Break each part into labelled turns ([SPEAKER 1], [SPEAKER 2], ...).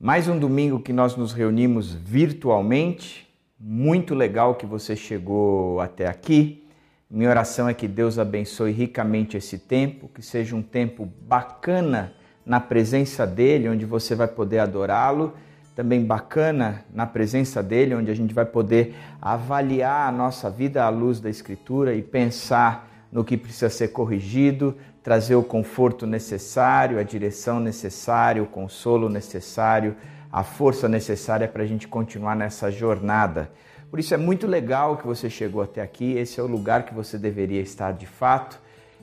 [SPEAKER 1] Mais um domingo que nós nos reunimos virtualmente. Muito legal que você chegou até aqui. Minha oração é que Deus abençoe ricamente esse tempo, que seja um tempo bacana na presença dele, onde você vai poder adorá-lo. Também bacana na presença dele, onde a gente vai poder avaliar a nossa vida à luz da Escritura e pensar no que precisa ser corrigido, trazer o conforto necessário, a direção necessária, o consolo necessário, a força necessária para a gente continuar nessa jornada. Por isso é muito legal que você chegou até aqui, esse é o lugar que você deveria estar de fato.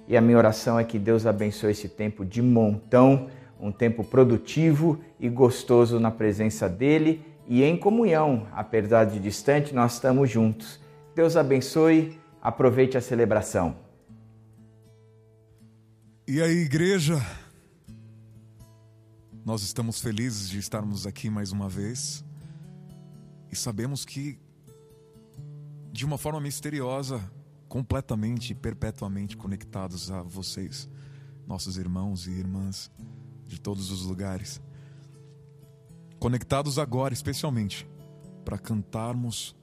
[SPEAKER 1] E a minha oração é que Deus abençoe esse tempo de montão, um tempo produtivo e gostoso na presença dele e em comunhão, apesar de distante, nós estamos juntos. Deus abençoe, aproveite a celebração.
[SPEAKER 2] E aí, igreja? Nós estamos felizes de estarmos aqui mais uma vez e sabemos que, de uma forma misteriosa, completamente e perpetuamente conectados a vocês, nossos irmãos e irmãs de todos os lugares, conectados agora, especialmente, para cantarmos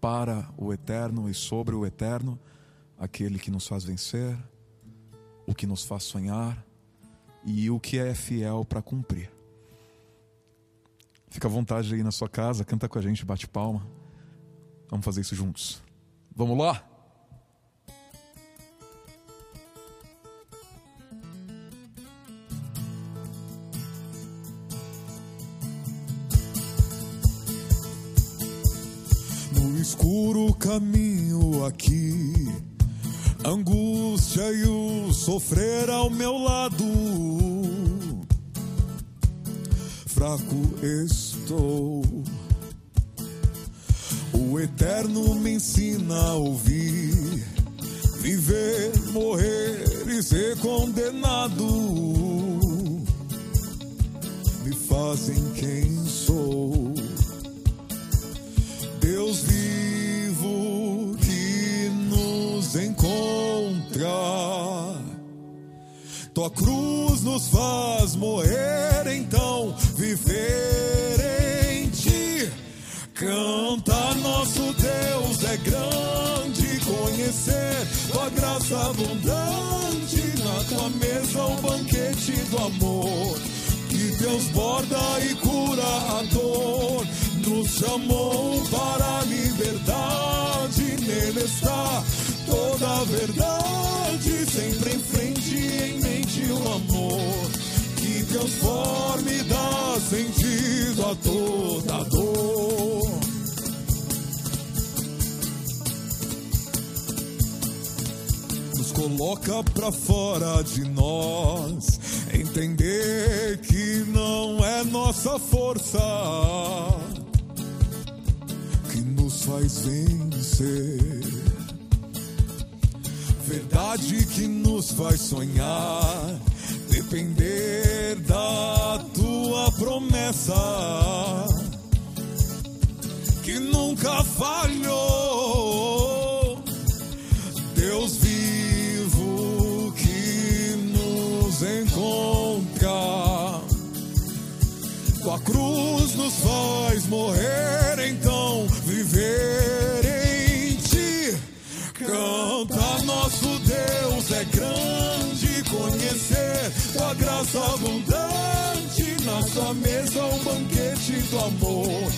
[SPEAKER 2] para o eterno e sobre o eterno, aquele que nos faz vencer o que nos faz sonhar e o que é fiel para cumprir. Fica à vontade aí na sua casa, canta com a gente, bate palma. Vamos fazer isso juntos. Vamos lá? No escuro caminho aqui angústia e o sofrer ao meu lado. Fraco estou. O eterno me ensina a ouvir, viver, morrer e ser condenado. Me fazem quem sou. Deus vivo Cruz nos faz morrer, então viver em ti. Canta, nosso Deus é grande. Conhecer tua graça abundante. Na tua mesa, o banquete do amor. Que Deus borda e cura a dor. Nos chamou para a liberdade. Nele está toda a verdade. Sempre em frente, em mente, o amor. Que transforma e dá sentido a toda dor. Nos coloca pra fora de nós. Entender que não é nossa força que nos faz vencer. Verdade que nos faz sonhar, depender da tua promessa que nunca falhou. Deus vivo que nos encontra. Tua cruz nos faz morrer, então viver graça abundante. Na sua mesa, um banquete do amor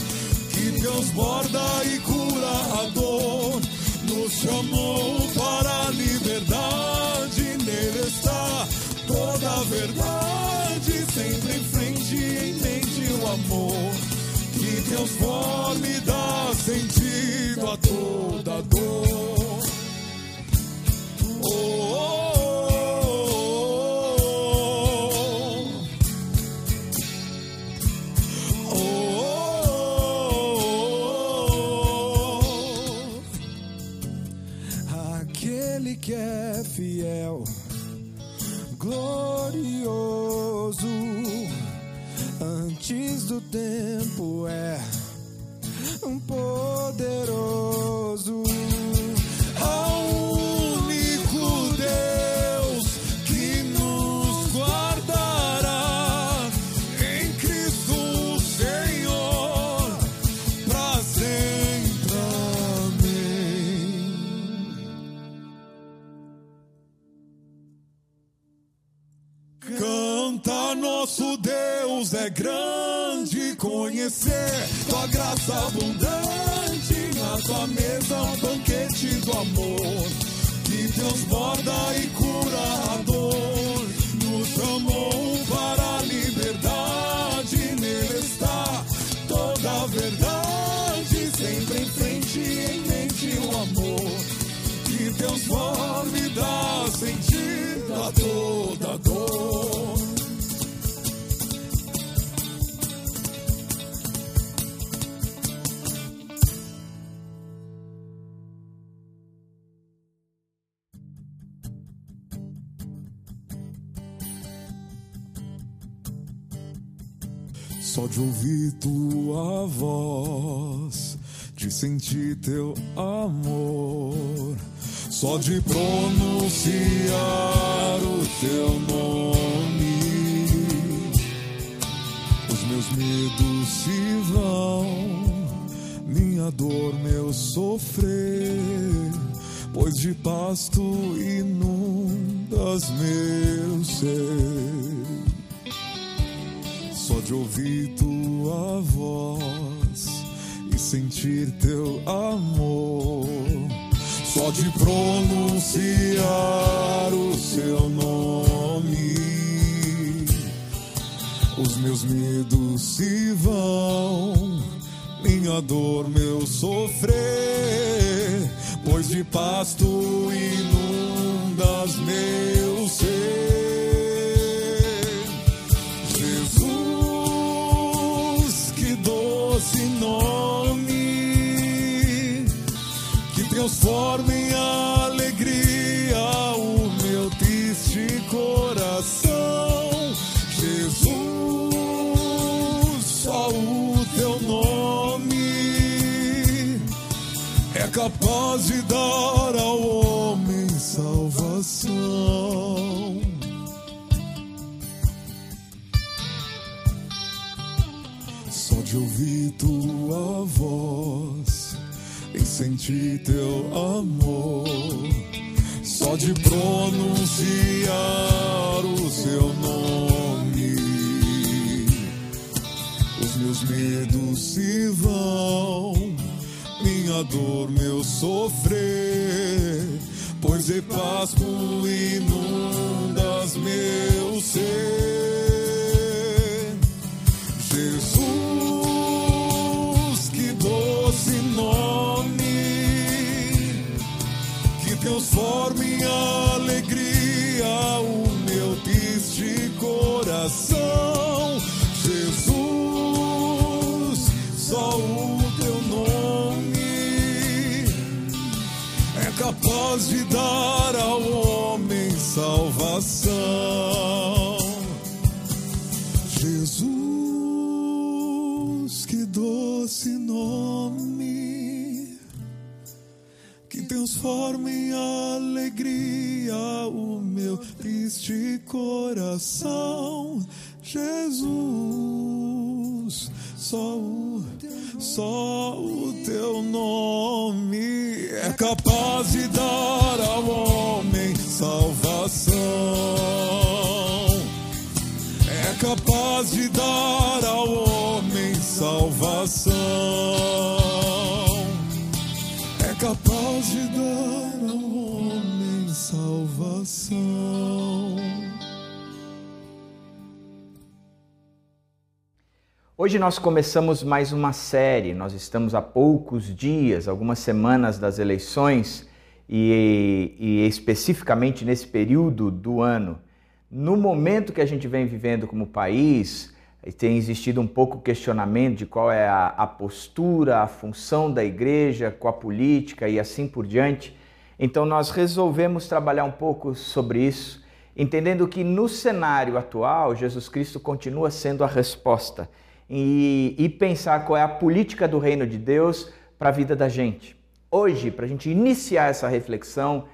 [SPEAKER 2] que transborda e cura a dor. Nos chamou para a liberdade. Nele está toda a verdade. Sempre em frente, em mente, o amor que transforma e dá sentido a toda dor. Oh, oh, oh, do tempo é um poderoso. Conhecer tua graça abundante tua voz, de sentir teu amor, só de pronunciar o teu nome, os meus medos se vão, minha dor, meu sofrer, pois de pasto inundas meu ser só de ouvir tua voz e sentir teu amor, só de pronunciar o seu nome, os meus medos se vão, minha dor, meu sofrer, pois de pasto inundas meu transforma em alegria o meu triste coração. Jesus, só o teu nome é capaz de dar ao homem salvação. Só de ouvir tua voz sentir teu amor, só de pronunciar o seu nome, os meus medos se vão, minha dor, meu sofrer, pois de Páscoa inundas meu ser. Que transforma em alegria o meu triste coração. Jesus, só o teu nome é capaz de dar ao homem salvação. Jesus, que doce nome transforma em alegria o meu triste coração. Jesus, só o, só o teu nome é capaz de dar ao homem salvação é capaz de dar ao homem salvação. Capaz de dar ao homem salvação.
[SPEAKER 1] Hoje nós começamos mais uma série. Nós estamos há poucos dias, algumas semanas das eleições e, e especificamente nesse período do ano. No momento que a gente vem vivendo como país, tem existido um pouco questionamento de qual é a, a postura, a função da igreja com a política e assim por diante. Então nós resolvemos trabalhar um pouco sobre isso, entendendo que no cenário atual Jesus Cristo continua sendo a resposta e, e pensar qual é a política do reino de Deus para a vida da gente. Hoje, para a gente iniciar essa reflexão,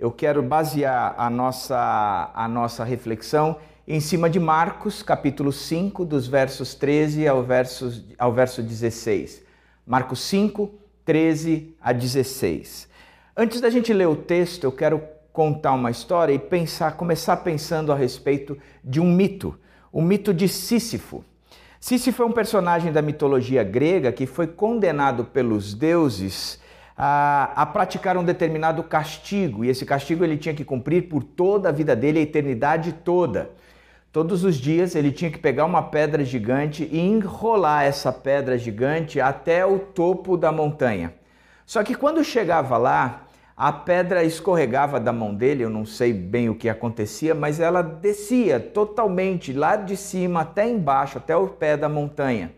[SPEAKER 1] eu quero basear a nossa, a nossa reflexão em cima de Marcos, capítulo 5, dos versos 13 ao verso, ao verso 16. Marcos 5, 13 a 16. Antes da gente ler o texto, eu quero contar uma história e pensar, começar pensando a respeito de um mito, o mito de Sísifo. Sísifo foi um personagem da mitologia grega que foi condenado pelos deuses a, a, praticar um determinado castigo, e esse castigo ele tinha que cumprir por toda a vida dele, a eternidade toda. Todos os dias ele tinha que pegar uma pedra gigante e enrolar essa pedra gigante até o topo da montanha. Só que quando chegava lá, a pedra escorregava da mão dele, eu não sei bem o que acontecia, mas ela descia totalmente lá de cima até embaixo, até o pé da montanha.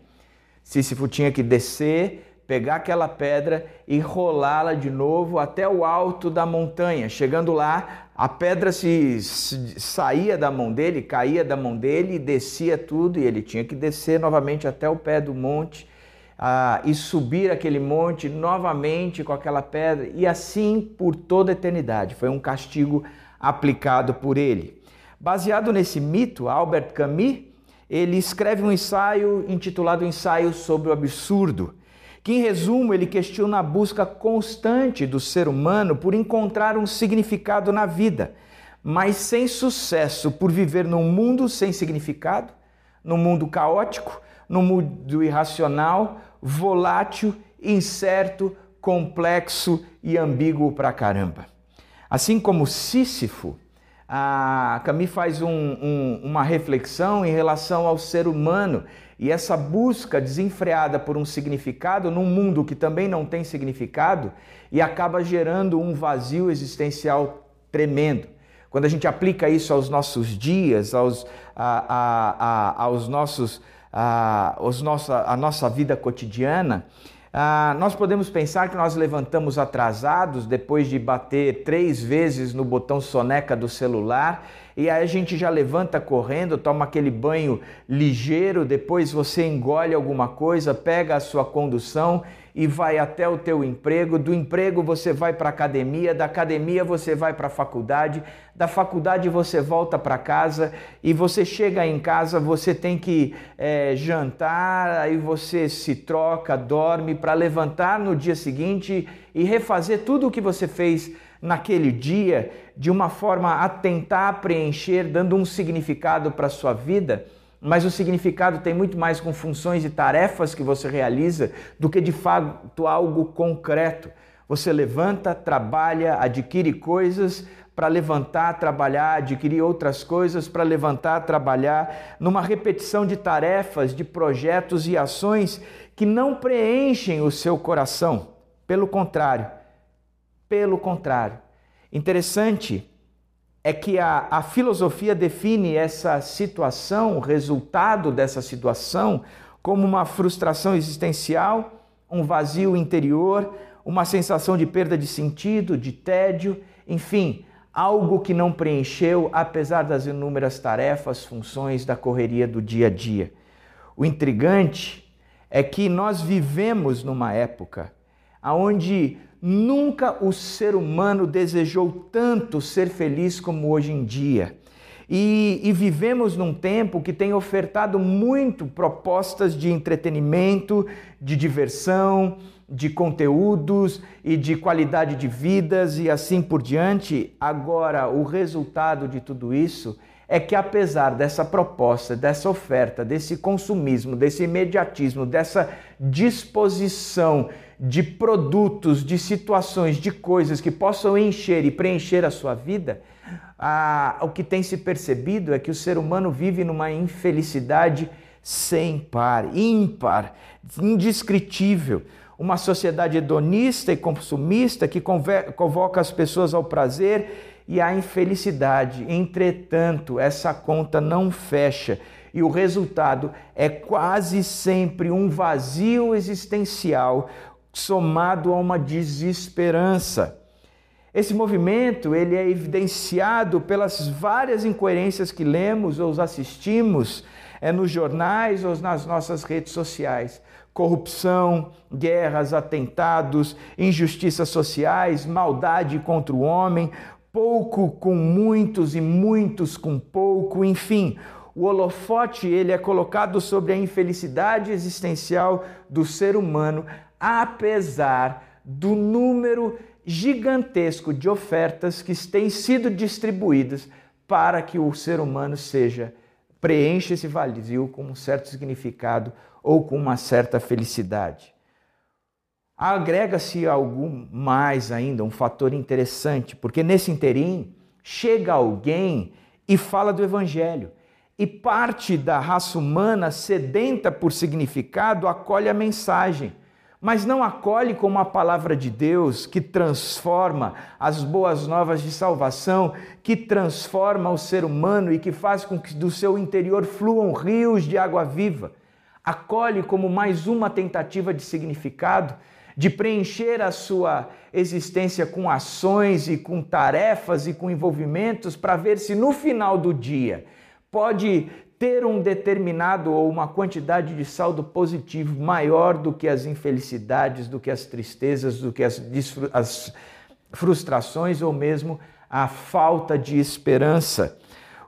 [SPEAKER 1] Sísifo tinha que descer, pegar aquela pedra e rolá-la de novo até o alto da montanha. Chegando lá, a pedra se, se, saía da mão dele, caía da mão dele e descia tudo, e ele tinha que descer novamente até o pé do monte ah, e subir aquele monte novamente com aquela pedra, e assim por toda a eternidade. Foi um castigo aplicado por ele. Baseado nesse mito, Albert Camus ele escreve um ensaio intitulado Ensaio sobre o Absurdo que em resumo ele questiona a busca constante do ser humano por encontrar um significado na vida, mas sem sucesso por viver num mundo sem significado, num mundo caótico, num mundo irracional, volátil, incerto, complexo e ambíguo pra caramba. Assim como Sísifo, a Camille faz um, um, uma reflexão em relação ao ser humano e essa busca desenfreada por um significado num mundo que também não tem significado e acaba gerando um vazio existencial tremendo. Quando a gente aplica isso aos nossos dias, aos, a, a, a, aos nossos, a, aos nossa, a nossa vida cotidiana, ah, nós podemos pensar que nós levantamos atrasados depois de bater três vezes no botão soneca do celular e aí a gente já levanta correndo, toma aquele banho ligeiro, depois você engole alguma coisa, pega a sua condução e vai até o teu emprego, do emprego você vai para a academia, da academia você vai para a faculdade, da faculdade você volta para casa e você chega em casa, você tem que é, jantar, aí você se troca, dorme para levantar no dia seguinte e refazer tudo o que você fez naquele dia de uma forma a tentar preencher, dando um significado para a sua vida mas o significado tem muito mais com funções e tarefas que você realiza do que de fato algo concreto. Você levanta, trabalha, adquire coisas para levantar, trabalhar, adquirir outras coisas para levantar, trabalhar, numa repetição de tarefas, de projetos e ações que não preenchem o seu coração. Pelo contrário, pelo contrário. Interessante é que a, a filosofia define essa situação, o resultado dessa situação, como uma frustração existencial, um vazio interior, uma sensação de perda de sentido, de tédio, enfim, algo que não preencheu apesar das inúmeras tarefas, funções da correria do dia a dia. O intrigante é que nós vivemos numa época onde Nunca o ser humano desejou tanto ser feliz como hoje em dia. E, e, vivemos num tempo que tem ofertado muito propostas de entretenimento, de diversão, de conteúdos e de qualidade de vidas e assim por diante. Agora, o resultado de tudo isso é que, apesar dessa proposta, dessa oferta, desse consumismo, desse imediatismo, dessa disposição de produtos, de situações, de coisas que possam encher e preencher a sua vida, ah, o que tem se percebido é que o ser humano vive numa infelicidade sem par, ímpar, indescritível. Uma sociedade hedonista e consumista que convoca as pessoas ao prazer e à infelicidade. Entretanto, essa conta não fecha e o resultado é quase sempre um vazio existencial, somado a uma desesperança. Esse movimento ele é evidenciado pelas várias incoerências que lemos ou assistimos é, nos jornais ou nas nossas redes sociais. Corrupção, guerras, atentados, injustiças sociais, maldade contra o homem, pouco com muitos e muitos com pouco, enfim, o holofote ele é colocado sobre a infelicidade existencial do ser humano apesar do número gigantesco de ofertas que têm sido distribuídas para que o ser humano seja preenche esse vazio com um certo significado ou com uma certa felicidade. Agrega-se algo mais ainda, um fator interessante, porque nesse interim chega alguém e fala do Evangelho. E parte da raça humana sedenta por significado acolhe a mensagem, mas não acolhe como a palavra de Deus que transforma as boas novas de salvação, que transforma o ser humano e que faz com que do seu interior fluam rios de água viva. Acolhe como mais uma tentativa de significado, de preencher a sua existência com ações e com tarefas e com envolvimentos para ver se no final do dia pode ter um determinado ou uma quantidade de saldo positivo maior do que as infelicidades, do que as tristezas, do que as, as frustrações ou mesmo a falta de esperança.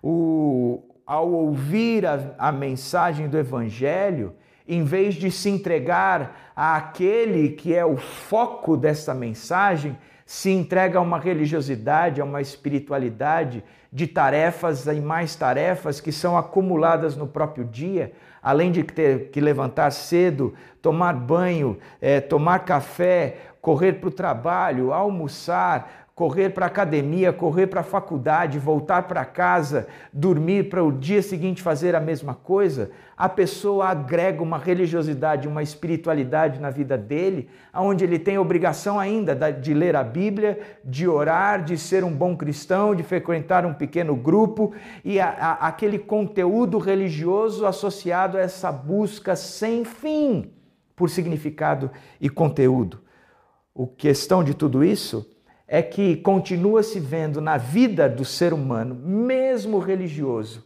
[SPEAKER 1] O, ao ouvir a, a mensagem do Evangelho, em vez de se entregar àquele que é o foco dessa mensagem, se entrega a uma religiosidade, a uma espiritualidade de tarefas e mais tarefas que são acumuladas no próprio dia, além de ter que levantar cedo, tomar banho, é, tomar café, correr para o trabalho, almoçar, correr para a academia, correr para a faculdade, voltar para casa, dormir para o dia seguinte fazer a mesma coisa, a pessoa agrega uma religiosidade, uma espiritualidade na vida dele, onde ele tem obrigação ainda de ler a Bíblia, de orar, de ser um bom cristão, de frequentar um pequeno grupo e a, a, aquele conteúdo religioso associado a essa busca sem fim por significado e conteúdo. O questão de tudo isso é que continua se vendo na vida do ser humano, mesmo religioso,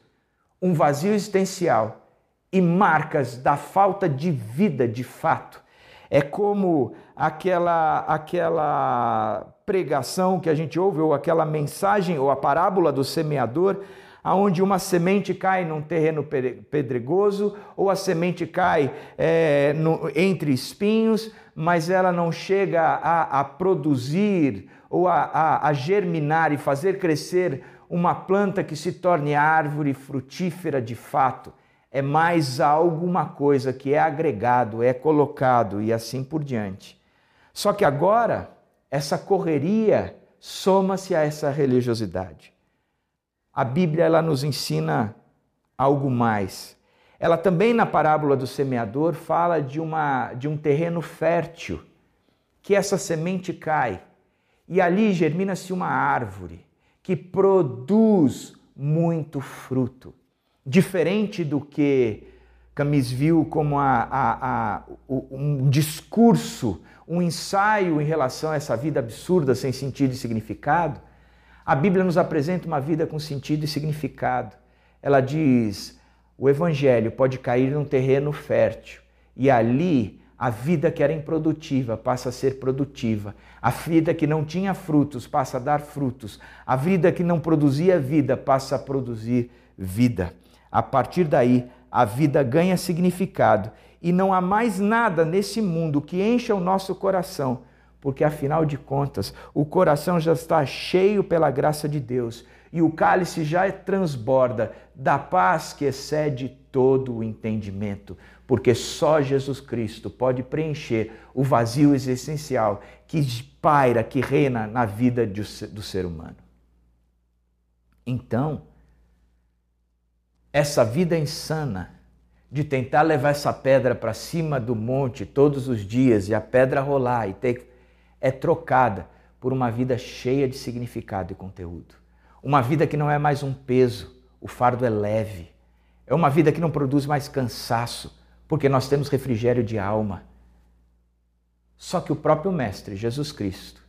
[SPEAKER 1] um vazio existencial e marcas da falta de vida de fato. É como aquela aquela pregação que a gente ouve ou aquela mensagem ou a parábola do semeador, aonde uma semente cai num terreno pedregoso ou a semente cai é, no, entre espinhos, mas ela não chega a, a produzir ou a, a, a germinar e fazer crescer uma planta que se torne árvore frutífera de fato. É mais alguma coisa que é agregado, é colocado e assim por diante. Só que agora, essa correria soma-se a essa religiosidade. A Bíblia ela nos ensina algo mais. Ela também na parábola do semeador fala de, uma, de um terreno fértil, que essa semente cai e ali germina-se uma árvore que produz muito fruto. Diferente do que Camis viu como a, a, a, um discurso, um ensaio em relação a essa vida absurda, sem sentido e significado, a Bíblia nos apresenta uma vida com sentido e significado. Ela diz: o Evangelho pode cair num terreno fértil e ali a vida que era improdutiva passa a ser produtiva. A vida que não tinha frutos passa a dar frutos. A vida que não produzia vida passa a produzir vida. A partir daí, a vida ganha significado e não há mais nada nesse mundo que encha o nosso coração, porque afinal de contas, o coração já está cheio pela graça de Deus e o cálice já transborda da paz que excede todo o entendimento porque só Jesus Cristo pode preencher o vazio existencial que paira, que reina na vida do ser humano. Então, essa vida insana de tentar levar essa pedra para cima do monte todos os dias e a pedra rolar e ter é trocada por uma vida cheia de significado e conteúdo. Uma vida que não é mais um peso, o fardo é leve. É uma vida que não produz mais cansaço, porque nós temos refrigério de alma. Só que o próprio Mestre, Jesus Cristo,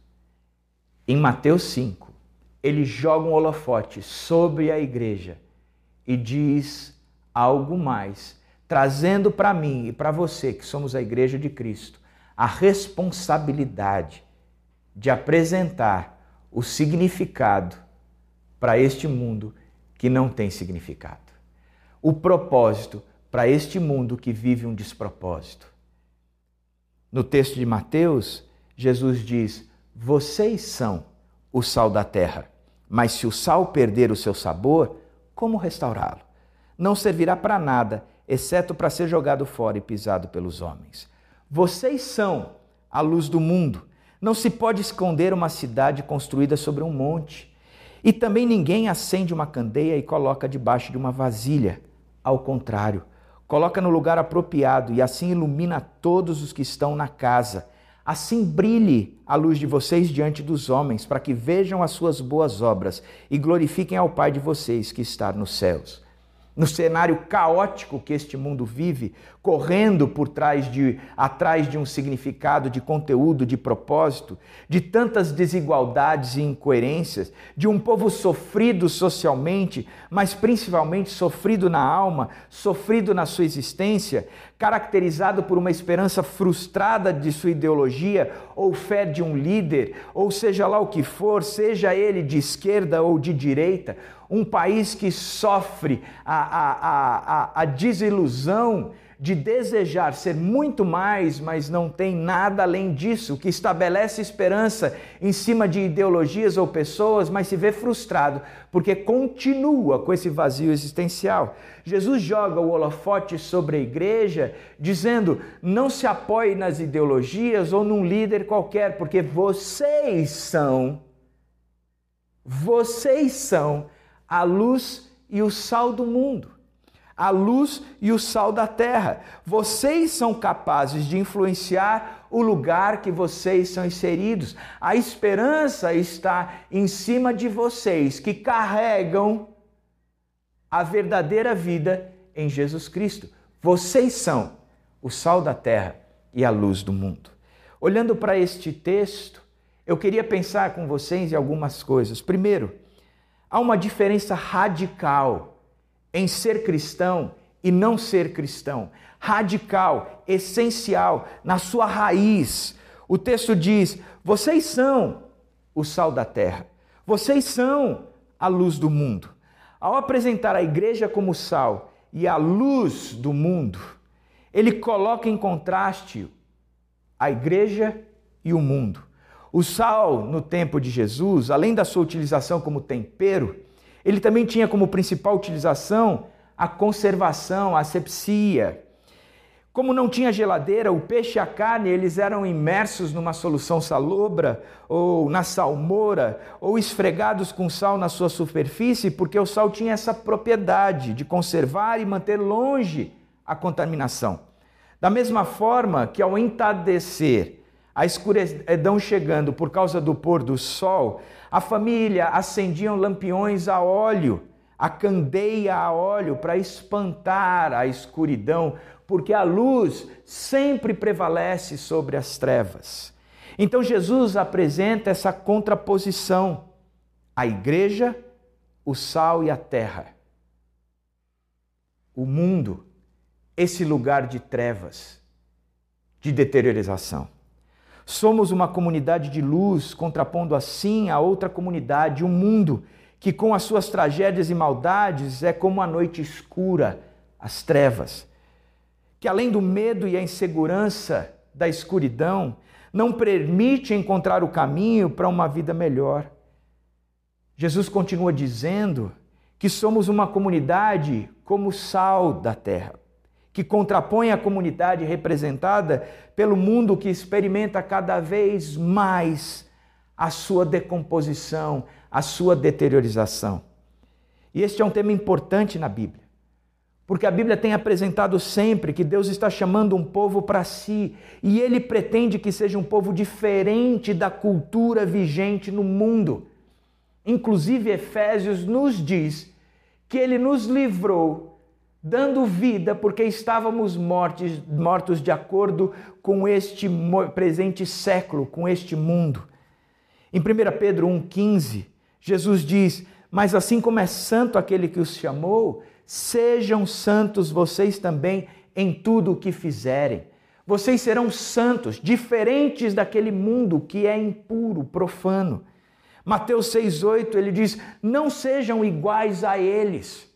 [SPEAKER 1] em Mateus 5, ele joga um holofote sobre a igreja e diz algo mais, trazendo para mim e para você, que somos a igreja de Cristo, a responsabilidade de apresentar o significado para este mundo que não tem significado. O propósito para este mundo que vive um despropósito. No texto de Mateus, Jesus diz: Vocês são o sal da terra, mas se o sal perder o seu sabor, como restaurá-lo? não servirá para nada, exceto para ser jogado fora e pisado pelos homens. Vocês são a luz do mundo. Não se pode esconder uma cidade construída sobre um monte. E também ninguém acende uma candeia e coloca debaixo de uma vasilha. Ao contrário, coloca no lugar apropriado e assim ilumina todos os que estão na casa. Assim brilhe a luz de vocês diante dos homens, para que vejam as suas boas obras e glorifiquem ao Pai de vocês que está nos céus no cenário caótico que este mundo vive, correndo por trás de atrás de um significado, de conteúdo, de propósito, de tantas desigualdades e incoerências, de um povo sofrido socialmente, mas principalmente sofrido na alma, sofrido na sua existência, caracterizado por uma esperança frustrada de sua ideologia ou fé de um líder, ou seja lá o que for, seja ele de esquerda ou de direita, um país que sofre a, a, a, a, desilusão de desejar ser muito mais, mas não tem nada além disso, que estabelece esperança em cima de ideologias ou pessoas, mas se vê frustrado porque continua com esse vazio existencial. Jesus joga o holofote sobre a igreja, dizendo: não se apoie nas ideologias ou num líder qualquer, porque vocês são, vocês são a luz e o sal do mundo, a luz e o sal da terra. Vocês são capazes de influenciar o lugar que vocês são inseridos. A esperança está em cima de vocês que carregam a verdadeira vida em Jesus Cristo. Vocês são o sal da terra e a luz do mundo. Olhando para este texto, eu queria pensar com vocês em algumas coisas. Primeiro, Há uma diferença radical em ser cristão e não ser cristão. Radical, essencial, na sua raiz. O texto diz: vocês são o sal da terra, vocês são a luz do mundo. Ao apresentar a igreja como sal e a luz do mundo, ele coloca em contraste a igreja e o mundo. O sal, no tempo de Jesus, além da sua utilização como tempero, ele também tinha como principal utilização a conservação, a asepsia. Como não tinha geladeira, o peixe e a carne eles eram imersos numa solução salobra ou na salmoura ou esfregados com sal na sua superfície, porque o sal tinha essa propriedade de conservar e manter longe a contaminação. Da mesma forma que ao entardecer a escuridão chegando por causa do pôr do sol, a família acendiam lampiões a óleo, a candeia a óleo para espantar a escuridão, porque a luz sempre prevalece sobre as trevas. Então Jesus apresenta essa contraposição: a igreja, o sal e a terra. O mundo, esse lugar de trevas, de deteriorização. Somos uma comunidade de luz, contrapondo assim a outra comunidade, um mundo que, com as suas tragédias e maldades, é como a noite escura, as trevas, que além do medo e a insegurança da escuridão, não permite encontrar o caminho para uma vida melhor. Jesus continua dizendo que somos uma comunidade como o sal da terra que contrapõe a comunidade representada pelo mundo que experimenta cada vez mais a sua decomposição, a sua deteriorização. E este é um tema importante na Bíblia, porque a Bíblia tem apresentado sempre que Deus está chamando um povo para si e ele pretende que seja um povo diferente da cultura vigente no mundo. Inclusive, Efésios nos diz que ele nos livrou dando vida, porque estávamos mortos, mortos de acordo com este presente século, com este mundo. Em 1 Pedro 1,15, Jesus diz: Mas assim como é santo aquele que os chamou, sejam santos vocês também em tudo o que fizerem. Vocês serão santos, diferentes daquele mundo que é impuro, profano. Mateus 6,8 ele diz: Não sejam iguais a eles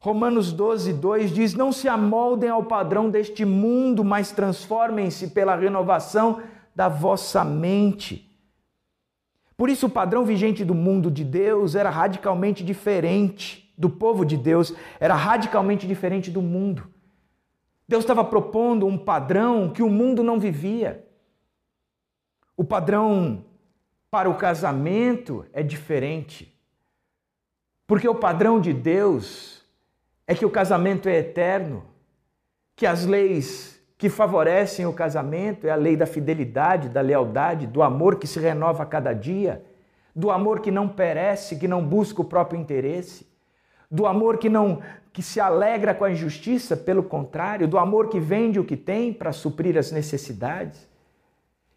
[SPEAKER 1] Romanos 12, 2 diz: Não se amoldem ao padrão deste mundo, mas transformem-se pela renovação da vossa mente. Por isso, o padrão vigente do mundo de Deus era radicalmente diferente do povo de Deus era radicalmente diferente do mundo. Deus estava propondo um padrão que o mundo não vivia. O padrão para o casamento é diferente. Porque o padrão de Deus é que o casamento é eterno, que as leis que favorecem o casamento é a lei da fidelidade, da lealdade, do amor que se renova a cada dia, do amor que não perece, que não busca o próprio interesse, do amor que não que se alegra com a injustiça, pelo contrário, do amor que vende o que tem para suprir as necessidades.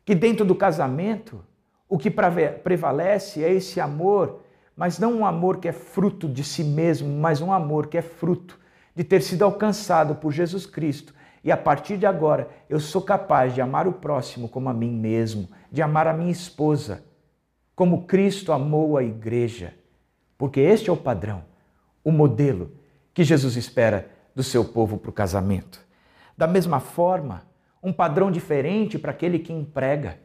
[SPEAKER 1] Que dentro do casamento, o que prevalece é esse amor mas não um amor que é fruto de si mesmo, mas um amor que é fruto de ter sido alcançado por Jesus Cristo. E a partir de agora, eu sou capaz de amar o próximo como a mim mesmo, de amar a minha esposa, como Cristo amou a igreja. Porque este é o padrão, o modelo que Jesus espera do seu povo para o casamento. Da mesma forma, um padrão diferente para aquele que emprega,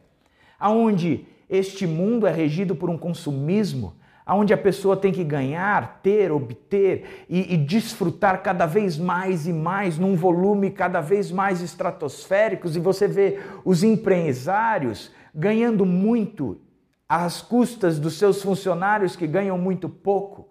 [SPEAKER 1] aonde este mundo é regido por um consumismo onde a pessoa tem que ganhar, ter, obter e, e, desfrutar cada vez mais e mais num volume cada vez mais estratosféricos e você vê os empresários ganhando muito às custas dos seus funcionários que ganham muito pouco.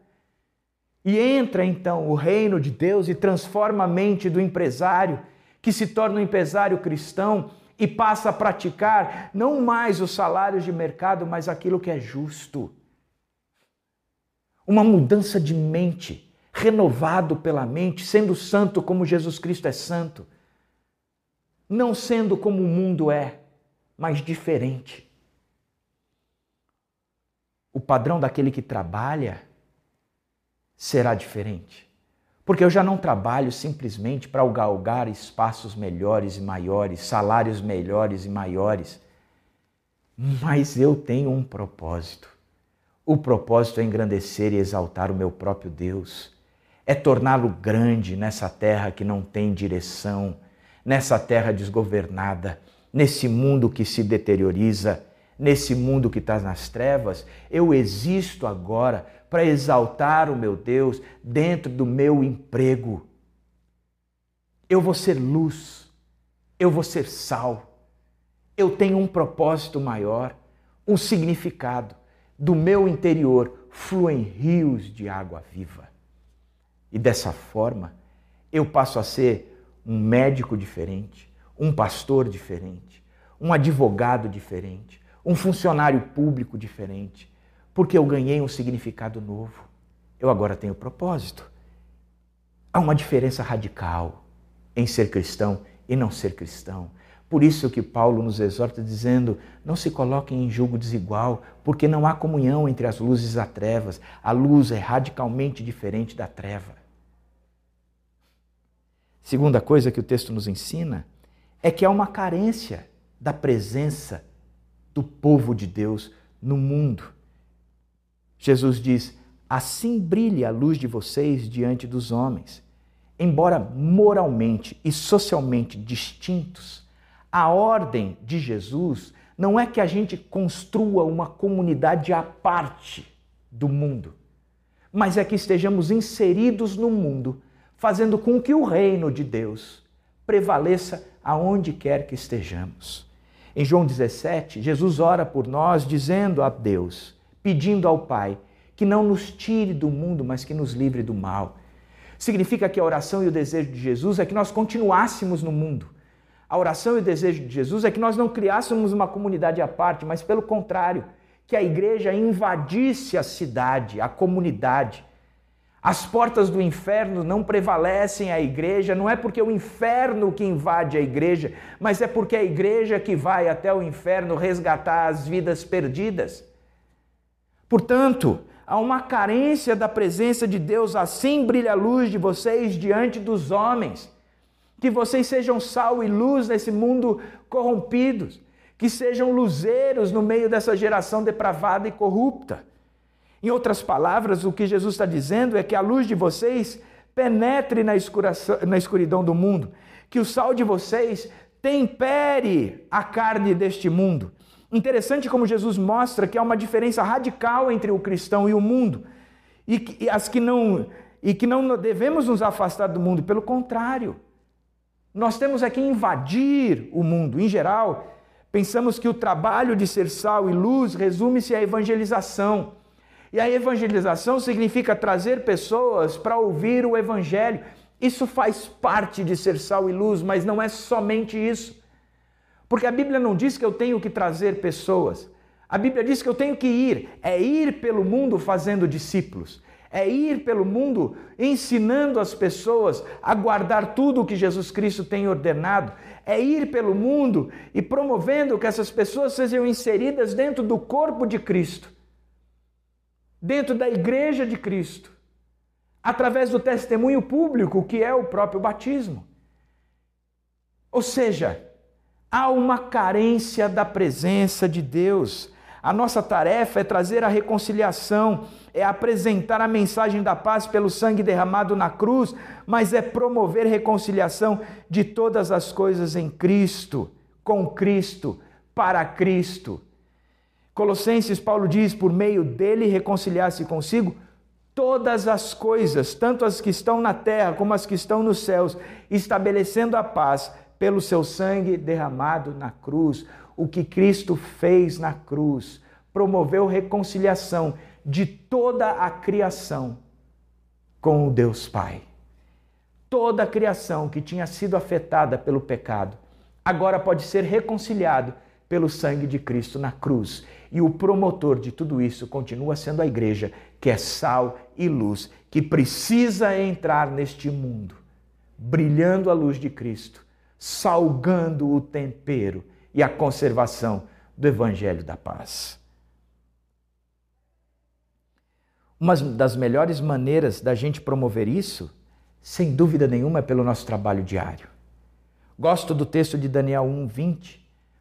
[SPEAKER 1] E entra então o reino de Deus e transforma a mente do empresário, que se torna um empresário cristão e passa a praticar não mais os salários de mercado, mas aquilo que é justo uma mudança de mente, renovado pela mente, sendo santo como Jesus Cristo é santo, não sendo como o mundo é, mas diferente. O padrão daquele que trabalha será diferente. Porque eu já não trabalho simplesmente para galgar espaços melhores e maiores, salários melhores e maiores, mas eu tenho um propósito. O propósito é engrandecer e exaltar o meu próprio Deus, é torná-lo grande nessa terra que não tem direção, nessa terra desgovernada, nesse mundo que se deterioriza, nesse mundo que está nas trevas. Eu existo agora para exaltar o meu Deus dentro do meu emprego. Eu vou ser luz, eu vou ser sal. Eu tenho um propósito maior, um significado do meu interior fluem rios de água viva. E dessa forma, eu passo a ser um médico diferente, um pastor diferente, um advogado diferente, um funcionário público diferente, porque eu ganhei um significado novo. Eu agora tenho propósito. Há uma diferença radical em ser cristão e não ser cristão. Por isso que Paulo nos exorta dizendo: não se coloquem em julgo desigual, porque não há comunhão entre as luzes e as trevas. A luz é radicalmente diferente da treva. Segunda coisa que o texto nos ensina é que há uma carência da presença do povo de Deus no mundo. Jesus diz: assim brilhe a luz de vocês diante dos homens. Embora moralmente e socialmente distintos, a ordem de Jesus não é que a gente construa uma comunidade à parte do mundo, mas é que estejamos inseridos no mundo, fazendo com que o reino de Deus prevaleça aonde quer que estejamos. Em João 17, Jesus ora por nós, dizendo a Deus, pedindo ao Pai, que não nos tire do mundo, mas que nos livre do mal. Significa que a oração e o desejo de Jesus é que nós continuássemos no mundo, a oração e o desejo de Jesus é que nós não criássemos uma comunidade à parte, mas pelo contrário, que a igreja invadisse a cidade, a comunidade. As portas do inferno não prevalecem a igreja, não é porque o inferno que invade a igreja, mas é porque a igreja que vai até o inferno resgatar as vidas perdidas. Portanto, há uma carência da presença de Deus, assim brilha a luz de vocês diante dos homens que vocês sejam sal e luz nesse mundo corrompidos, que sejam luzeiros no meio dessa geração depravada e corrupta. Em outras palavras, o que Jesus está dizendo é que a luz de vocês penetre na, na escuridão do mundo, que o sal de vocês tempere a carne deste mundo. Interessante como Jesus mostra que há uma diferença radical entre o cristão e o mundo, e, que, e as que não e que não devemos nos afastar do mundo, pelo contrário. Nós temos aqui invadir o mundo. Em geral, pensamos que o trabalho de ser sal e luz resume-se à evangelização. E a evangelização significa trazer pessoas para ouvir o evangelho. Isso faz parte de ser sal e luz, mas não é somente isso. Porque a Bíblia não diz que eu tenho que trazer pessoas. A Bíblia diz que eu tenho que ir, é ir pelo mundo fazendo discípulos, é ir pelo mundo ensinando as pessoas a guardar tudo o que Jesus Cristo tem ordenado, é ir pelo mundo e promovendo que essas pessoas sejam inseridas dentro do corpo de Cristo, dentro da igreja de Cristo, através do testemunho público que é o próprio batismo. Ou seja, há uma carência da presença de Deus a nossa tarefa é trazer a reconciliação, é apresentar a mensagem da paz pelo sangue derramado na cruz, mas é promover reconciliação de todas as coisas em Cristo, com Cristo, para Cristo. Colossenses, Paulo diz: por meio dele reconciliar-se consigo todas as coisas, tanto as que estão na terra como as que estão nos céus, estabelecendo a paz pelo seu sangue derramado na cruz o que Cristo fez na cruz, promoveu reconciliação de toda a criação com o Deus Pai. Toda a criação que tinha sido afetada pelo pecado agora pode ser reconciliado pelo sangue de Cristo na cruz. E o promotor de tudo isso continua sendo a igreja, que é sal e luz, que precisa entrar neste mundo, brilhando a luz de Cristo, salgando o tempero e a conservação do Evangelho da Paz. Uma das melhores maneiras da gente promover isso, sem dúvida nenhuma, é pelo nosso trabalho diário. Gosto do texto de Daniel 1:20,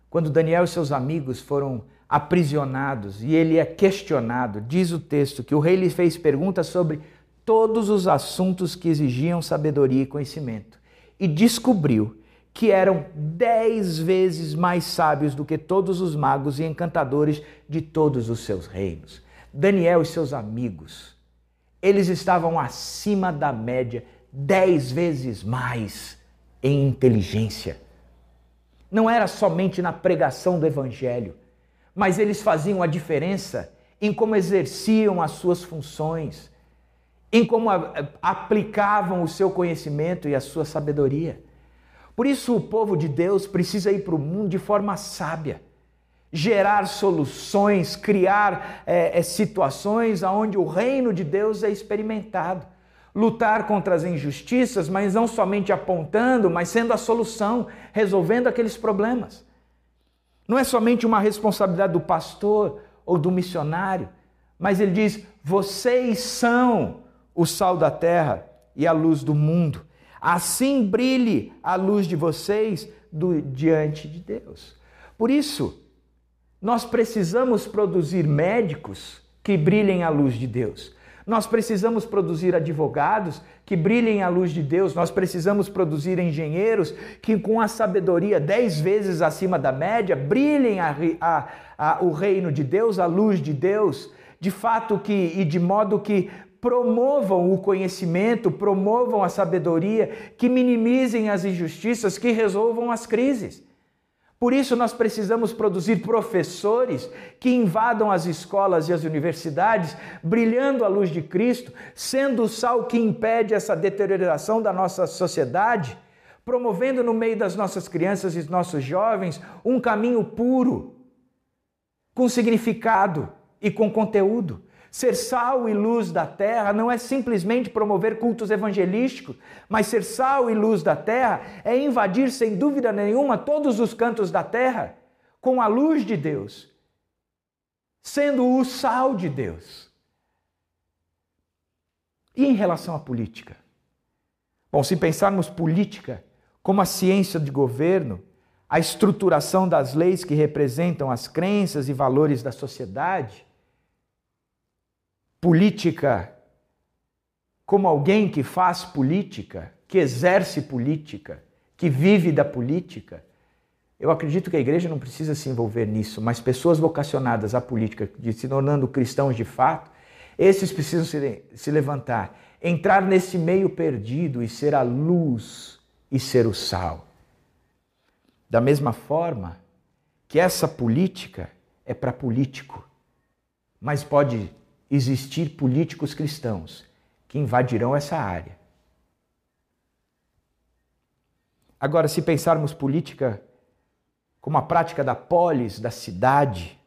[SPEAKER 1] quando Daniel e seus amigos foram aprisionados e ele é questionado. Diz o texto que o rei lhe fez perguntas sobre todos os assuntos que exigiam sabedoria e conhecimento e descobriu que eram dez vezes mais sábios do que todos os magos e encantadores de todos os seus reinos. Daniel e seus amigos, eles estavam acima da média, dez vezes mais em inteligência. Não era somente na pregação do evangelho, mas eles faziam a diferença em como exerciam as suas funções, em como aplicavam o seu conhecimento e a sua sabedoria. Por isso, o povo de Deus precisa ir para o mundo de forma sábia, gerar soluções, criar é, é, situações onde o reino de Deus é experimentado. Lutar contra as injustiças, mas não somente apontando, mas sendo a solução, resolvendo aqueles problemas. Não é somente uma responsabilidade do pastor ou do missionário, mas ele diz: vocês são o sal da terra e a luz do mundo. Assim brilhe a luz de vocês do, diante de Deus. Por isso, nós precisamos produzir médicos que brilhem a luz de Deus. Nós precisamos produzir advogados que brilhem a luz de Deus. Nós precisamos produzir engenheiros que, com a sabedoria dez vezes acima da média, brilhem a, a, a, o reino de Deus, a luz de Deus, de fato que e de modo que promovam o conhecimento, promovam a sabedoria, que minimizem as injustiças, que resolvam as crises. Por isso, nós precisamos produzir professores que invadam as escolas e as universidades, brilhando a luz de Cristo, sendo o sal que impede essa deterioração da nossa sociedade, promovendo no meio das nossas crianças e nossos jovens um caminho puro, com significado e com conteúdo. Ser sal e luz da terra não é simplesmente promover cultos evangelísticos, mas ser sal e luz da terra é invadir sem dúvida nenhuma todos os cantos da terra com a luz de Deus, sendo o sal de Deus. E em relação à política? Bom, se pensarmos política como a ciência de governo, a estruturação das leis que representam as crenças e valores da sociedade, política como alguém que faz política, que exerce política, que vive da política. Eu acredito que a igreja não precisa se envolver nisso, mas pessoas vocacionadas à política, se tornando cristãos de fato, Esses precisam se, se levantar, entrar nesse meio perdido e ser a luz e ser o sal. Da mesma forma que essa política é para político, mas pode existir políticos cristãos que invadirão essa área. Agora, se pensarmos política como a prática da polis, da cidade,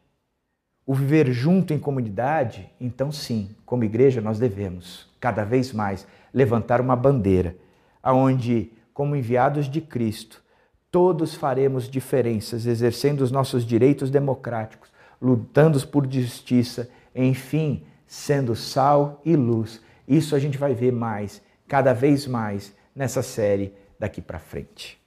[SPEAKER 1] o viver junto em comunidade, então sim, como igreja nós devemos cada vez mais levantar uma bandeira aonde, como enviados de Cristo, todos faremos diferenças, exercendo os nossos direitos democráticos, lutando por justiça, enfim, sendo sal e luz. Isso a gente vai ver mais, cada vez mais nessa série daqui para frente.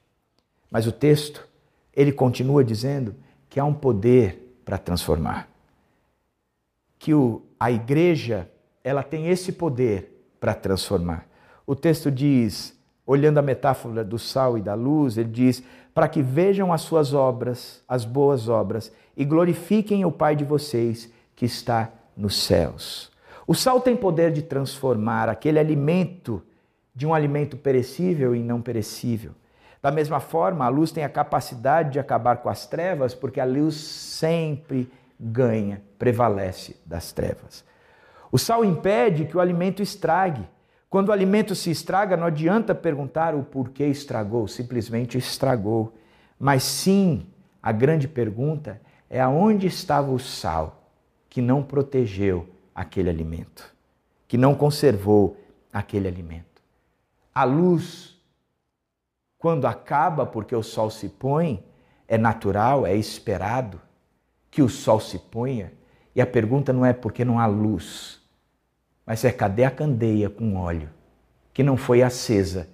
[SPEAKER 1] Mas o texto, ele continua dizendo que há um poder para transformar. Que o, a igreja, ela tem esse poder para transformar. O texto diz, olhando a metáfora do sal e da luz, ele diz: para que vejam as suas obras, as boas obras, e glorifiquem o Pai de vocês que está nos céus. O sal tem poder de transformar aquele alimento de um alimento perecível e não perecível. Da mesma forma, a luz tem a capacidade de acabar com as trevas, porque a luz sempre ganha, prevalece das trevas. O sal impede que o alimento estrague. Quando o alimento se estraga, não adianta perguntar o porquê estragou, simplesmente estragou. Mas sim, a grande pergunta é aonde estava o sal que não protegeu aquele alimento, que não conservou aquele alimento. A luz, quando acaba porque o sol se põe, é natural, é esperado que o sol se ponha. E a pergunta não é porque não há luz, mas é cadê a candeia com óleo que não foi acesa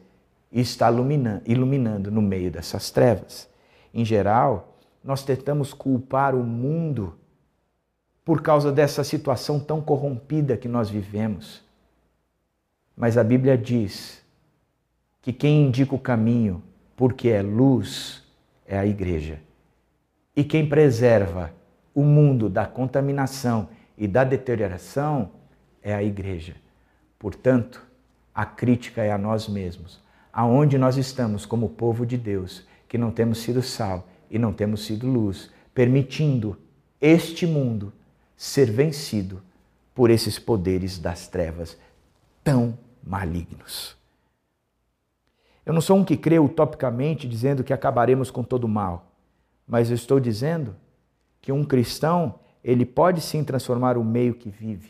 [SPEAKER 1] e está iluminando, iluminando no meio dessas trevas. Em geral, nós tentamos culpar o mundo por causa dessa situação tão corrompida que nós vivemos. Mas a Bíblia diz que quem indica o caminho, porque é luz, é a igreja. E quem preserva o mundo da contaminação e da deterioração é a igreja. Portanto, a crítica é a nós mesmos, aonde nós estamos como povo de Deus, que não temos sido sal e não temos sido luz, permitindo este mundo ser vencido por esses poderes das trevas tão malignos. Eu não sou um que crê utopicamente dizendo que acabaremos com todo o mal, mas eu estou dizendo que um cristão, ele pode sim transformar o meio que vive,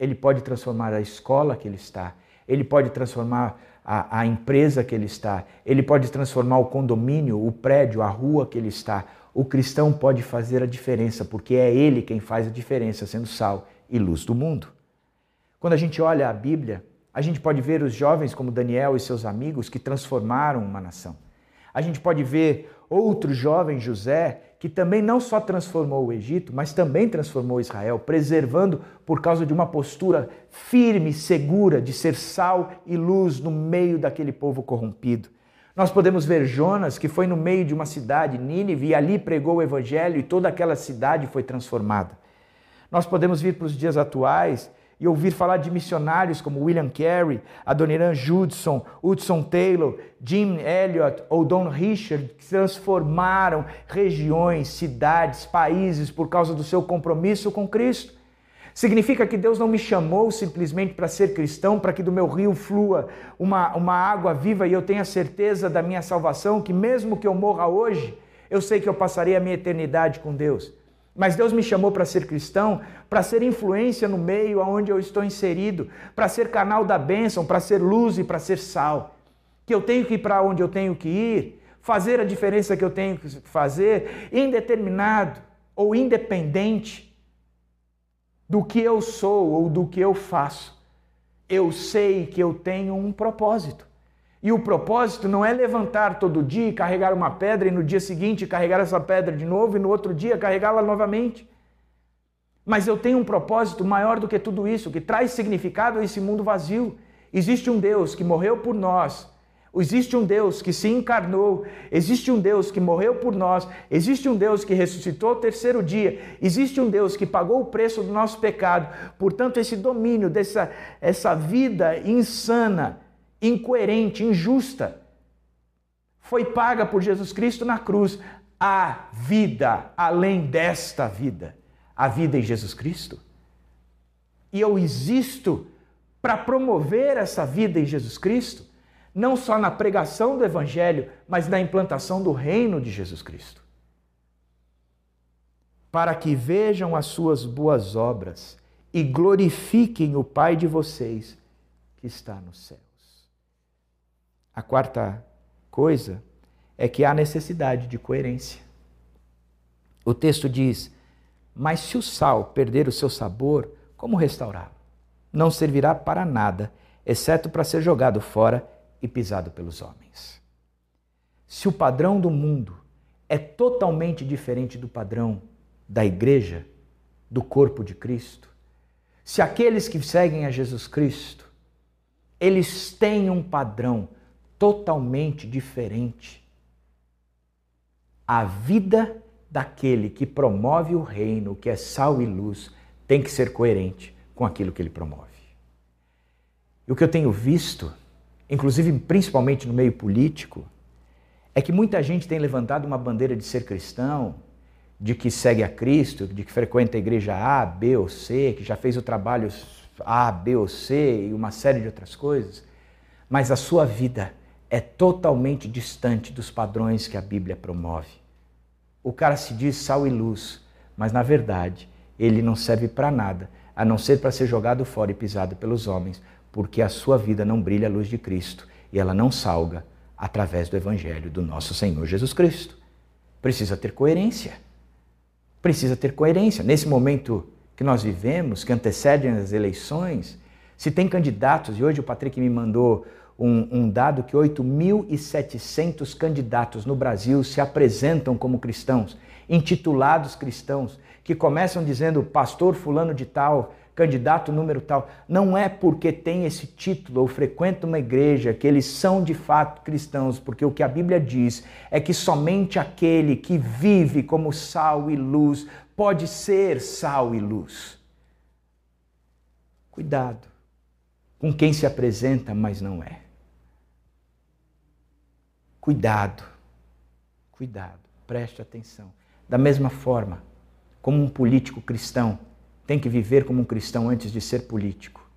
[SPEAKER 1] ele pode transformar a escola que ele está, ele pode transformar a, a empresa que ele está, ele pode transformar o condomínio, o prédio, a rua que ele está. O cristão pode fazer a diferença, porque é ele quem faz a diferença, sendo sal e luz do mundo. Quando a gente olha a Bíblia, a gente pode ver os jovens como Daniel e seus amigos que transformaram uma nação. A gente pode ver outro jovem José que também não só transformou o Egito, mas também transformou Israel, preservando por causa de uma postura firme, segura de ser sal e luz no meio daquele povo corrompido. Nós podemos ver Jonas, que foi no meio de uma cidade, Nínive, e ali pregou o evangelho e toda aquela cidade foi transformada. Nós podemos vir para os dias atuais e ouvir falar de missionários como William Carey, Adoniran Judson, Hudson Taylor, Jim Elliot ou Don Richard, que transformaram regiões, cidades, países por causa do seu compromisso com Cristo. Significa que Deus não me chamou simplesmente para ser cristão, para que do meu rio flua uma, uma água viva e eu tenha certeza da minha salvação, que mesmo que eu morra hoje, eu sei que eu passarei a minha eternidade com Deus. Mas Deus me chamou para ser cristão, para ser influência no meio onde eu estou inserido, para ser canal da bênção, para ser luz e para ser sal. Que eu tenho que ir para onde eu tenho que ir, fazer a diferença que eu tenho que fazer, indeterminado ou independente do que eu sou ou do que eu faço. Eu sei que eu tenho um propósito. E o propósito não é levantar todo dia e carregar uma pedra e no dia seguinte carregar essa pedra de novo e no outro dia carregá-la novamente. Mas eu tenho um propósito maior do que tudo isso, que traz significado a esse mundo vazio. Existe um Deus que morreu por nós, Existe um Deus que se encarnou, existe um Deus que morreu por nós, existe um Deus que ressuscitou ao terceiro dia, existe um Deus que pagou o preço do nosso pecado. Portanto, esse domínio dessa essa vida insana, incoerente, injusta, foi paga por Jesus Cristo na cruz. A vida além desta vida, a vida em Jesus Cristo. E eu existo para promover essa vida em Jesus Cristo não só na pregação do Evangelho, mas na implantação do reino de Jesus Cristo. Para que vejam as suas boas obras e glorifiquem o Pai de vocês que está nos céus. A quarta coisa é que há necessidade de coerência. O texto diz: Mas se o sal perder o seu sabor, como restaurá-lo? Não servirá para nada, exceto para ser jogado fora e pisado pelos homens. Se o padrão do mundo é totalmente diferente do padrão da igreja, do corpo de Cristo, se aqueles que seguem a Jesus Cristo, eles têm um padrão totalmente diferente, a vida daquele que promove o reino, que é sal e luz, tem que ser coerente com aquilo que ele promove. E o que eu tenho visto inclusive principalmente no meio político, é que muita gente tem levantado uma bandeira de ser cristão, de que segue a Cristo, de que frequenta a igreja A, B ou C, que já fez o trabalho A, B ou C e uma série de outras coisas, mas a sua vida é totalmente distante dos padrões que a Bíblia promove. O cara se diz sal e luz, mas na verdade ele não serve para nada, a não ser para ser jogado fora e pisado pelos homens, porque a sua vida não brilha a luz de Cristo e ela não salga através do Evangelho do nosso Senhor Jesus Cristo. Precisa ter coerência. Precisa ter coerência. Nesse momento que nós vivemos, que antecedem as eleições, se tem candidatos, e hoje o Patrick me mandou um, um dado que 8.700 candidatos no Brasil se apresentam como cristãos, intitulados cristãos, que começam dizendo pastor fulano de tal, candidato número tal. Não é porque tem esse título ou frequenta uma igreja que eles são de fato cristãos, porque o que a Bíblia diz é que somente aquele que vive como sal e luz pode ser sal e luz. Cuidado com quem se apresenta, mas não é. Cuidado, cuidado, preste atenção. Da mesma forma, como um político cristão tem que viver como um cristão antes de ser político.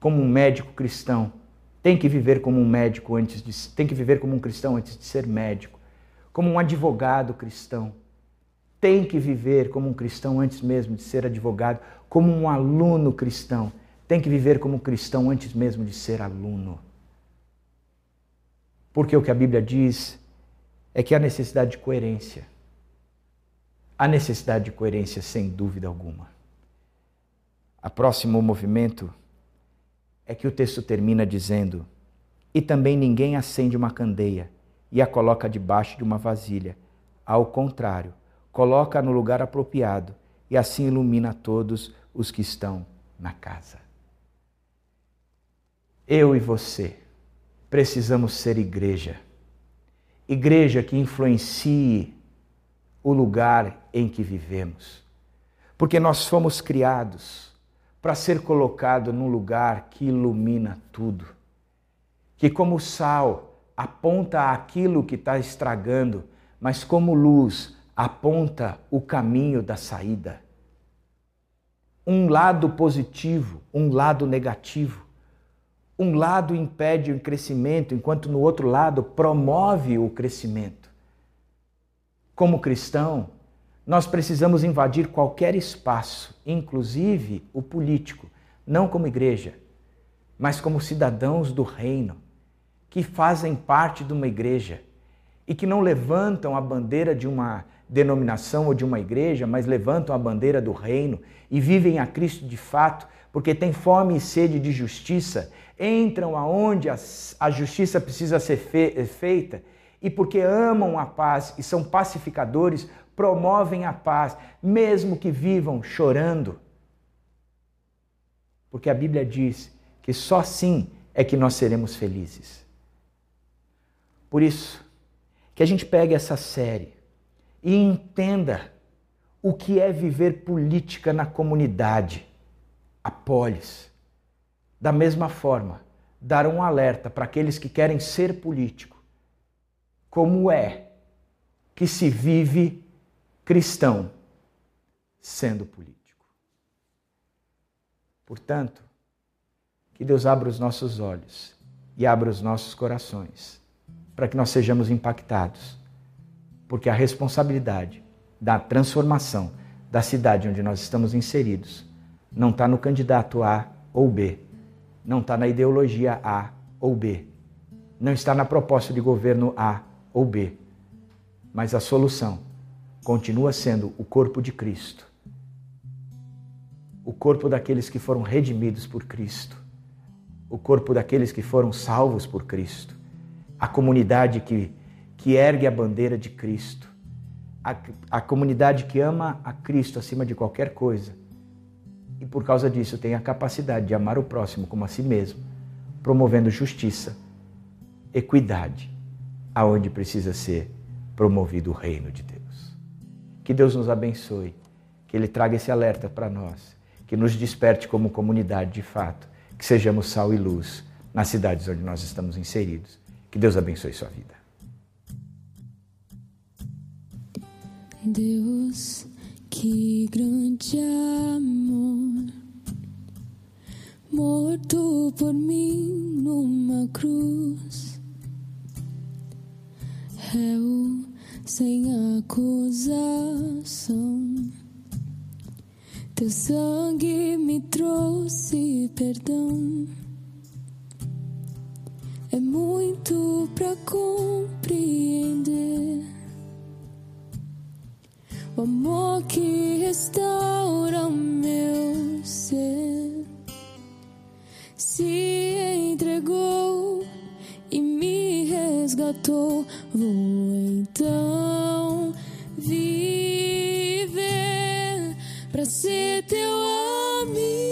[SPEAKER 1] Como um médico cristão tem que viver como um médico antes de tem que viver como um cristão antes de ser médico. Como um advogado cristão tem que viver como um cristão antes mesmo de ser advogado, como um aluno cristão tem que viver como um cristão antes mesmo de ser aluno. Porque o que a Bíblia diz é que há necessidade de coerência. Há necessidade de coerência, sem dúvida alguma. A próximo movimento é que o texto termina dizendo: E também ninguém acende uma candeia e a coloca debaixo de uma vasilha. Ao contrário, coloca no lugar apropriado e assim ilumina todos os que estão na casa. Eu e você precisamos ser igreja. Igreja que influencie o lugar em que vivemos. Porque nós fomos criados para ser colocado num lugar que ilumina tudo. Que, como sal, aponta aquilo que está estragando, mas como luz, aponta o caminho da saída. Um lado positivo, um lado negativo. Um lado impede o crescimento, enquanto no outro lado promove o crescimento. Como cristão, nós precisamos invadir qualquer espaço, inclusive o político, não como igreja, mas como cidadãos do reino, que fazem parte de uma igreja e que não levantam a bandeira de uma denominação ou de uma igreja, mas levantam a bandeira do reino e vivem a Cristo de fato, porque têm fome e sede de justiça, entram aonde a, justiça precisa ser feita e porque amam a paz e são pacificadores, promovem a paz, mesmo que vivam chorando. Porque a Bíblia diz que só assim é que nós seremos felizes. Por isso, que a gente pegue essa série e entenda o que é viver política na comunidade, a polis. Da mesma forma, dar um alerta para aqueles que querem ser político. Como é que se vive cristão sendo político? Portanto, que Deus abra os nossos olhos e abra os nossos corações para que nós sejamos impactados. Porque a responsabilidade da transformação da cidade onde nós estamos inseridos não está no candidato A ou B, não está na ideologia A ou B, não está na proposta de governo A ou B, mas a solução continua sendo o corpo de Cristo, o corpo daqueles que foram redimidos por Cristo, o corpo daqueles que foram salvos por Cristo. A comunidade que, que ergue a bandeira de Cristo, a, a comunidade que ama a Cristo acima de qualquer coisa. E por causa disso tem a capacidade de amar o próximo como a si mesmo, promovendo justiça, equidade, aonde precisa ser promovido o reino de Deus. Que Deus nos abençoe, que Ele traga esse alerta para nós, que nos desperte como comunidade de fato, que sejamos sal e luz nas cidades onde nós estamos inseridos que Deus abençoe sua vida.
[SPEAKER 3] Deus, que grande amor, morto por mim numa cruz, réu sem acusação. Teu sangue me trouxe perdão é muito para compreender. O amor que restaura o meu ser se entregou e me resgatou. Vou então viver para ser teu amigo.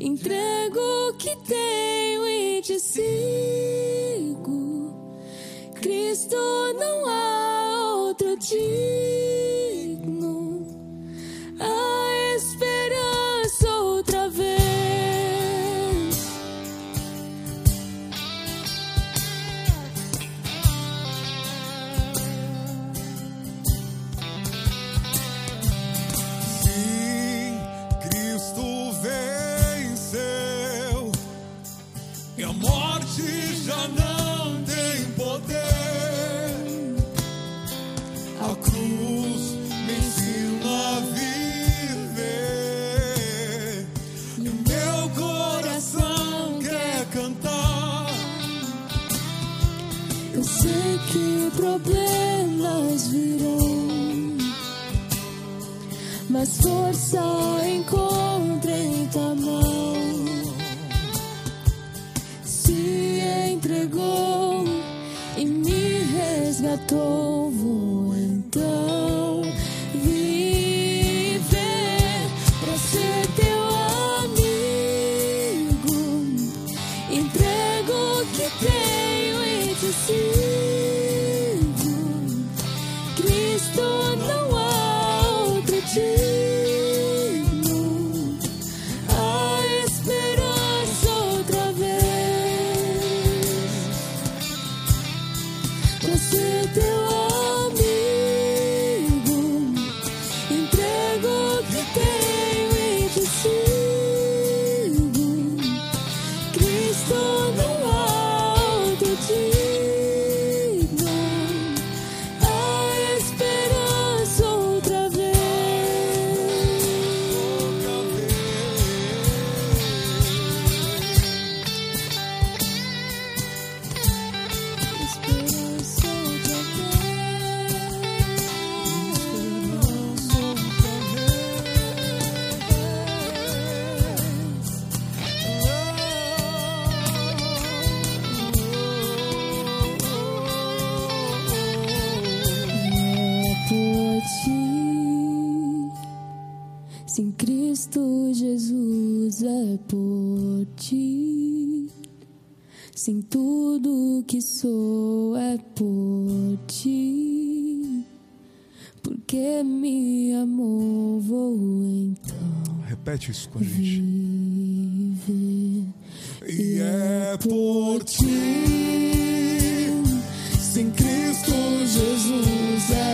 [SPEAKER 3] Entrego o que tenho te sigo. Cristo não há outro digno. Mas força encontra em tua mão. Se entregou e me resgatou.
[SPEAKER 2] Porque me amou, vou então
[SPEAKER 3] Repete isso com a gente.
[SPEAKER 2] viver.
[SPEAKER 3] E é por ti. Sem Cristo Jesus é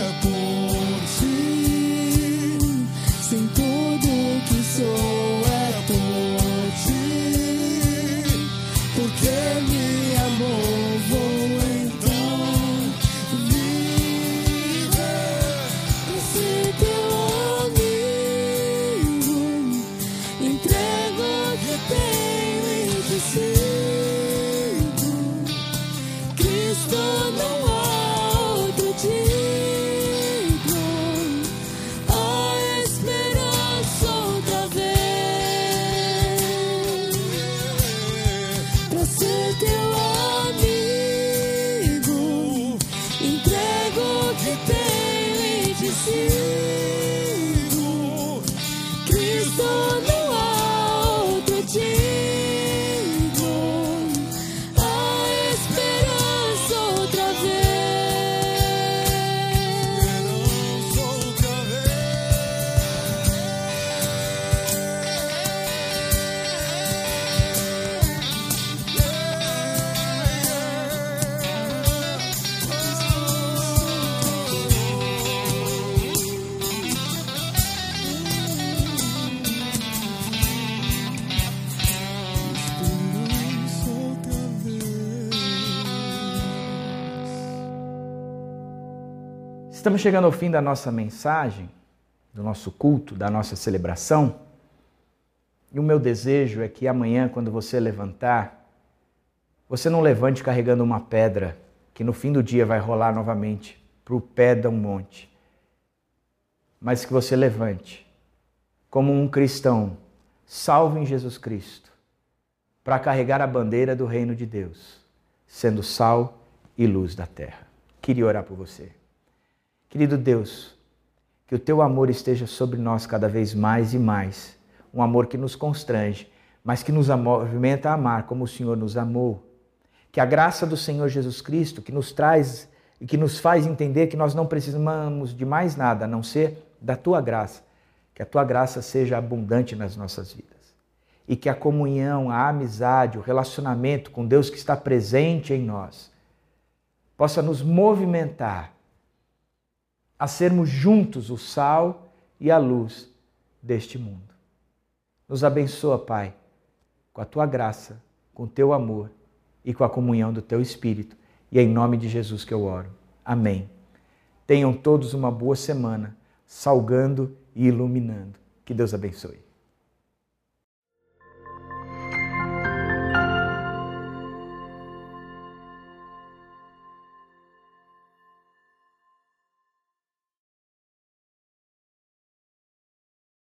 [SPEAKER 1] Estamos chegando ao fim da nossa mensagem, do nosso culto, da nossa celebração. E o meu desejo é que amanhã, quando você levantar, você não levante carregando uma pedra que no fim do dia vai rolar novamente para o pé de um monte, mas que você levante como um cristão salvo em Jesus Cristo para carregar a bandeira do reino de Deus, sendo sal e luz da terra. Queria orar por você. Querido Deus, que o teu amor esteja sobre nós cada vez mais e mais. Um amor que nos constrange, mas que nos movimenta a amar como o Senhor nos amou. Que a graça do Senhor Jesus Cristo, que nos traz e que nos faz entender que nós não precisamos de mais nada a não ser da tua graça, que a tua graça seja abundante nas nossas vidas. E que a comunhão, a amizade, o relacionamento com Deus que está presente em nós possa nos movimentar a sermos juntos o sal e a luz deste mundo. Nos abençoa, Pai, com a tua graça, com o teu amor e com a comunhão do teu Espírito. E é em nome de Jesus que eu oro. Amém. Tenham todos uma boa semana, salgando e iluminando. Que Deus abençoe.